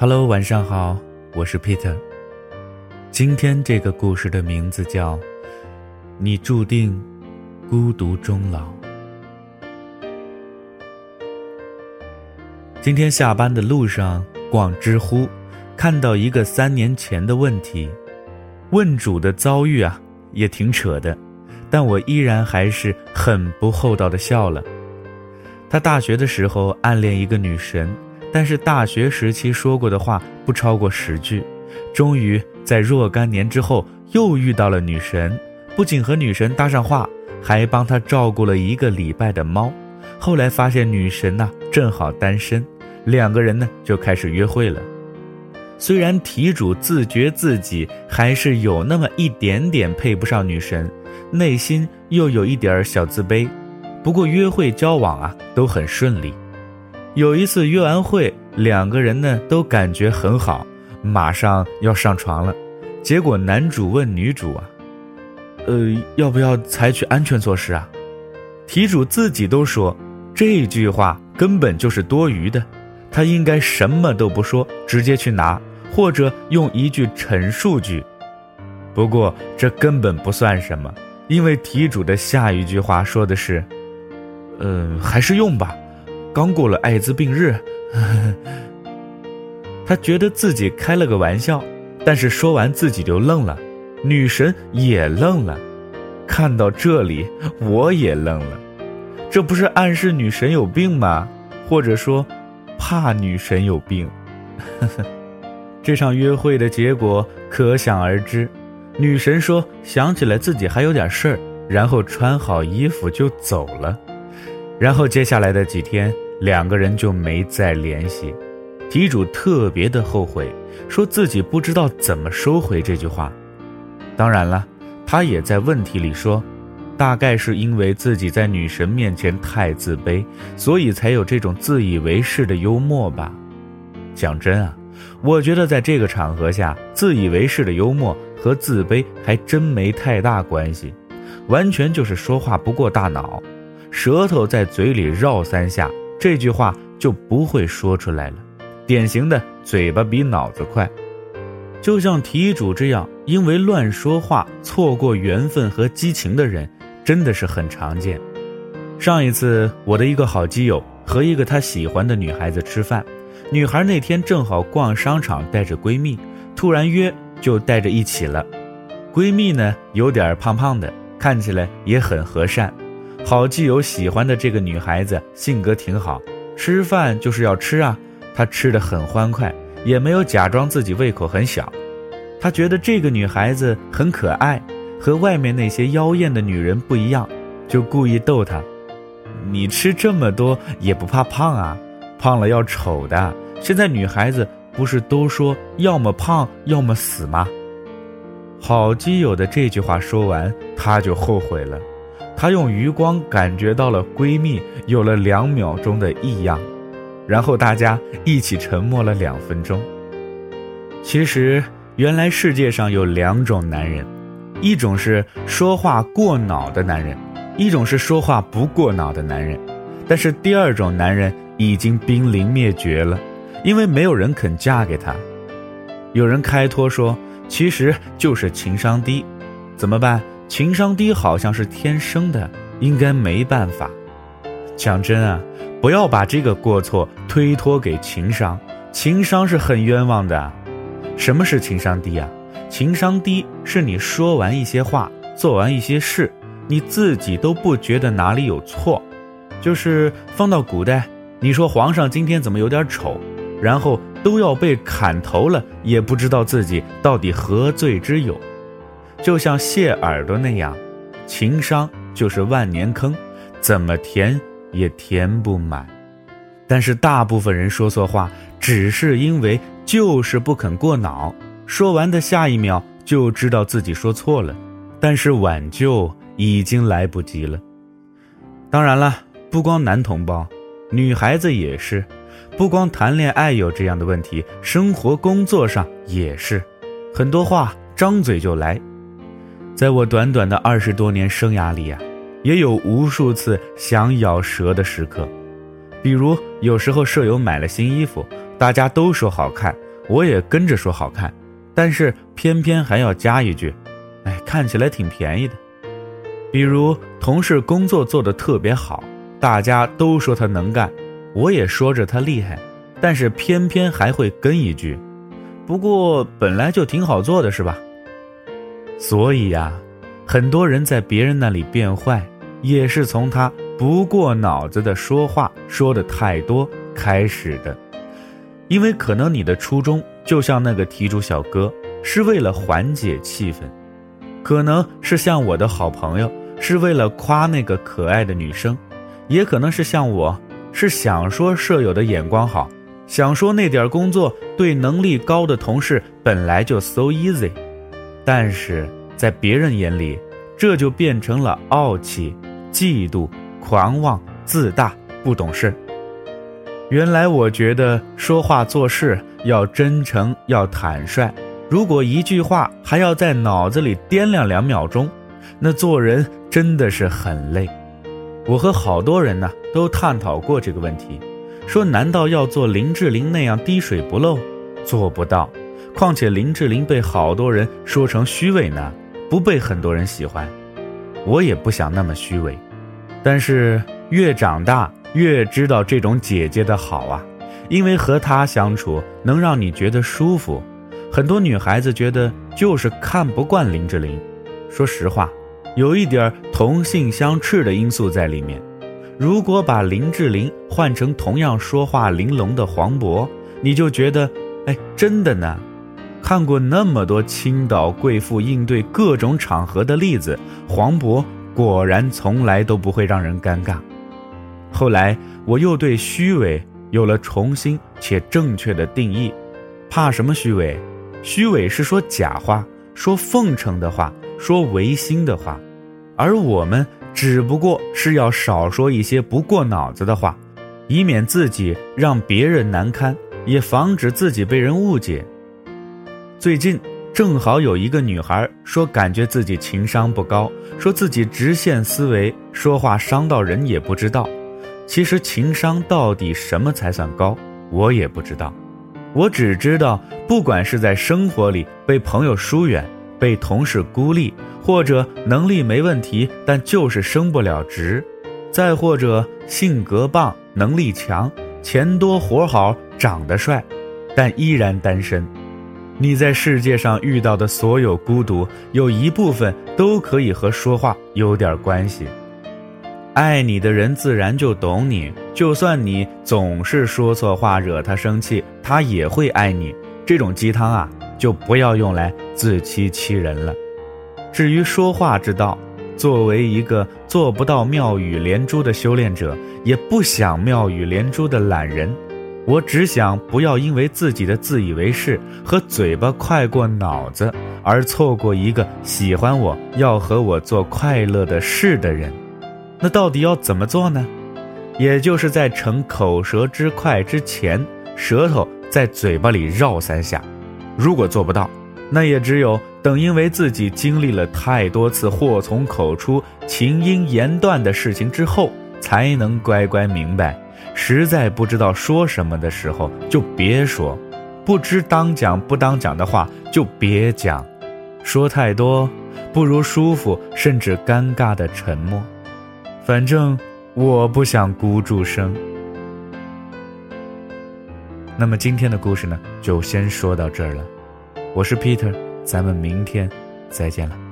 Hello，晚上好，我是 Peter。今天这个故事的名字叫《你注定孤独终老》。今天下班的路上逛知乎，看到一个三年前的问题，问主的遭遇啊，也挺扯的，但我依然还是很不厚道的笑了。他大学的时候暗恋一个女神。但是大学时期说过的话不超过十句，终于在若干年之后又遇到了女神，不仅和女神搭上话，还帮她照顾了一个礼拜的猫。后来发现女神呐正好单身，两个人呢就开始约会了。虽然题主自觉自己还是有那么一点点配不上女神，内心又有一点小自卑，不过约会交往啊都很顺利。有一次约完会，两个人呢都感觉很好，马上要上床了。结果男主问女主啊：“呃，要不要采取安全措施啊？”题主自己都说这句话根本就是多余的，他应该什么都不说，直接去拿，或者用一句陈述句。不过这根本不算什么，因为题主的下一句话说的是：“嗯，还是用吧。”刚过了艾滋病日，呵 呵他觉得自己开了个玩笑，但是说完自己就愣了，女神也愣了。看到这里，我也愣了，这不是暗示女神有病吗？或者说，怕女神有病？这场约会的结果可想而知。女神说想起来自己还有点事儿，然后穿好衣服就走了。然后接下来的几天。两个人就没再联系，题主特别的后悔，说自己不知道怎么收回这句话。当然了，他也在问题里说，大概是因为自己在女神面前太自卑，所以才有这种自以为是的幽默吧。讲真啊，我觉得在这个场合下，自以为是的幽默和自卑还真没太大关系，完全就是说话不过大脑，舌头在嘴里绕三下。这句话就不会说出来了，典型的嘴巴比脑子快，就像题主这样，因为乱说话错过缘分和激情的人，真的是很常见。上一次，我的一个好基友和一个他喜欢的女孩子吃饭，女孩那天正好逛商场，带着闺蜜，突然约就带着一起了。闺蜜呢有点胖胖的，看起来也很和善。好基友喜欢的这个女孩子性格挺好，吃饭就是要吃啊，她吃的很欢快，也没有假装自己胃口很小。他觉得这个女孩子很可爱，和外面那些妖艳的女人不一样，就故意逗她：“你吃这么多也不怕胖啊？胖了要丑的。现在女孩子不是都说要么胖要么死吗？”好基友的这句话说完，他就后悔了。她用余光感觉到了闺蜜有了两秒钟的异样，然后大家一起沉默了两分钟。其实，原来世界上有两种男人，一种是说话过脑的男人，一种是说话不过脑的男人。但是第二种男人已经濒临灭绝了，因为没有人肯嫁给他。有人开脱说，其实就是情商低，怎么办？情商低好像是天生的，应该没办法。讲真啊，不要把这个过错推脱给情商，情商是很冤枉的。什么是情商低啊？情商低是你说完一些话，做完一些事，你自己都不觉得哪里有错。就是放到古代，你说皇上今天怎么有点丑，然后都要被砍头了，也不知道自己到底何罪之有。就像谢耳朵那样，情商就是万年坑，怎么填也填不满。但是大部分人说错话，只是因为就是不肯过脑，说完的下一秒就知道自己说错了，但是挽救已经来不及了。当然了，不光男同胞，女孩子也是，不光谈恋爱有这样的问题，生活工作上也是，很多话张嘴就来。在我短短的二十多年生涯里啊，也有无数次想咬舌的时刻，比如有时候舍友买了新衣服，大家都说好看，我也跟着说好看，但是偏偏还要加一句：“哎，看起来挺便宜的。”比如同事工作做得特别好，大家都说他能干，我也说着他厉害，但是偏偏还会跟一句：“不过本来就挺好做的，是吧？”所以呀，很多人在别人那里变坏，也是从他不过脑子的说话说的太多开始的。因为可能你的初衷就像那个题主小哥，是为了缓解气氛；可能是像我的好朋友，是为了夸那个可爱的女生；也可能是像我，是想说舍友的眼光好，想说那点工作对能力高的同事本来就 so easy。但是在别人眼里，这就变成了傲气、嫉妒、狂妄、自大、不懂事。原来我觉得说话做事要真诚，要坦率。如果一句话还要在脑子里掂量两秒钟，那做人真的是很累。我和好多人呢都探讨过这个问题，说难道要做林志玲那样滴水不漏？做不到。况且林志玲被好多人说成虚伪呢，不被很多人喜欢。我也不想那么虚伪，但是越长大。越知道这种姐姐的好啊，因为和她相处能让你觉得舒服。很多女孩子觉得就是看不惯林志玲，说实话，有一点同性相斥的因素在里面。如果把林志玲换成同样说话玲珑的黄渤，你就觉得，哎，真的呢。看过那么多青岛贵妇应对各种场合的例子，黄渤果然从来都不会让人尴尬。后来，我又对虚伪有了重新且正确的定义。怕什么虚伪？虚伪是说假话，说奉承的话，说违心的话。而我们只不过是要少说一些不过脑子的话，以免自己让别人难堪，也防止自己被人误解。最近正好有一个女孩说，感觉自己情商不高，说自己直线思维，说话伤到人也不知道。其实情商到底什么才算高，我也不知道。我只知道，不管是在生活里被朋友疏远、被同事孤立，或者能力没问题但就是升不了职，再或者性格棒、能力强、钱多活好、长得帅，但依然单身，你在世界上遇到的所有孤独，有一部分都可以和说话有点关系。爱你的人自然就懂你，就算你总是说错话惹他生气，他也会爱你。这种鸡汤啊，就不要用来自欺欺人了。至于说话之道，作为一个做不到妙语连珠的修炼者，也不想妙语连珠的懒人，我只想不要因为自己的自以为是和嘴巴快过脑子，而错过一个喜欢我要和我做快乐的事的人。那到底要怎么做呢？也就是在逞口舌之快之前，舌头在嘴巴里绕三下。如果做不到，那也只有等因为自己经历了太多次祸从口出、情因言断的事情之后，才能乖乖明白。实在不知道说什么的时候，就别说；不知当讲不当讲的话，就别讲。说太多，不如舒服甚至尴尬的沉默。反正我不想孤注生。那么今天的故事呢，就先说到这儿了。我是 Peter，咱们明天再见了。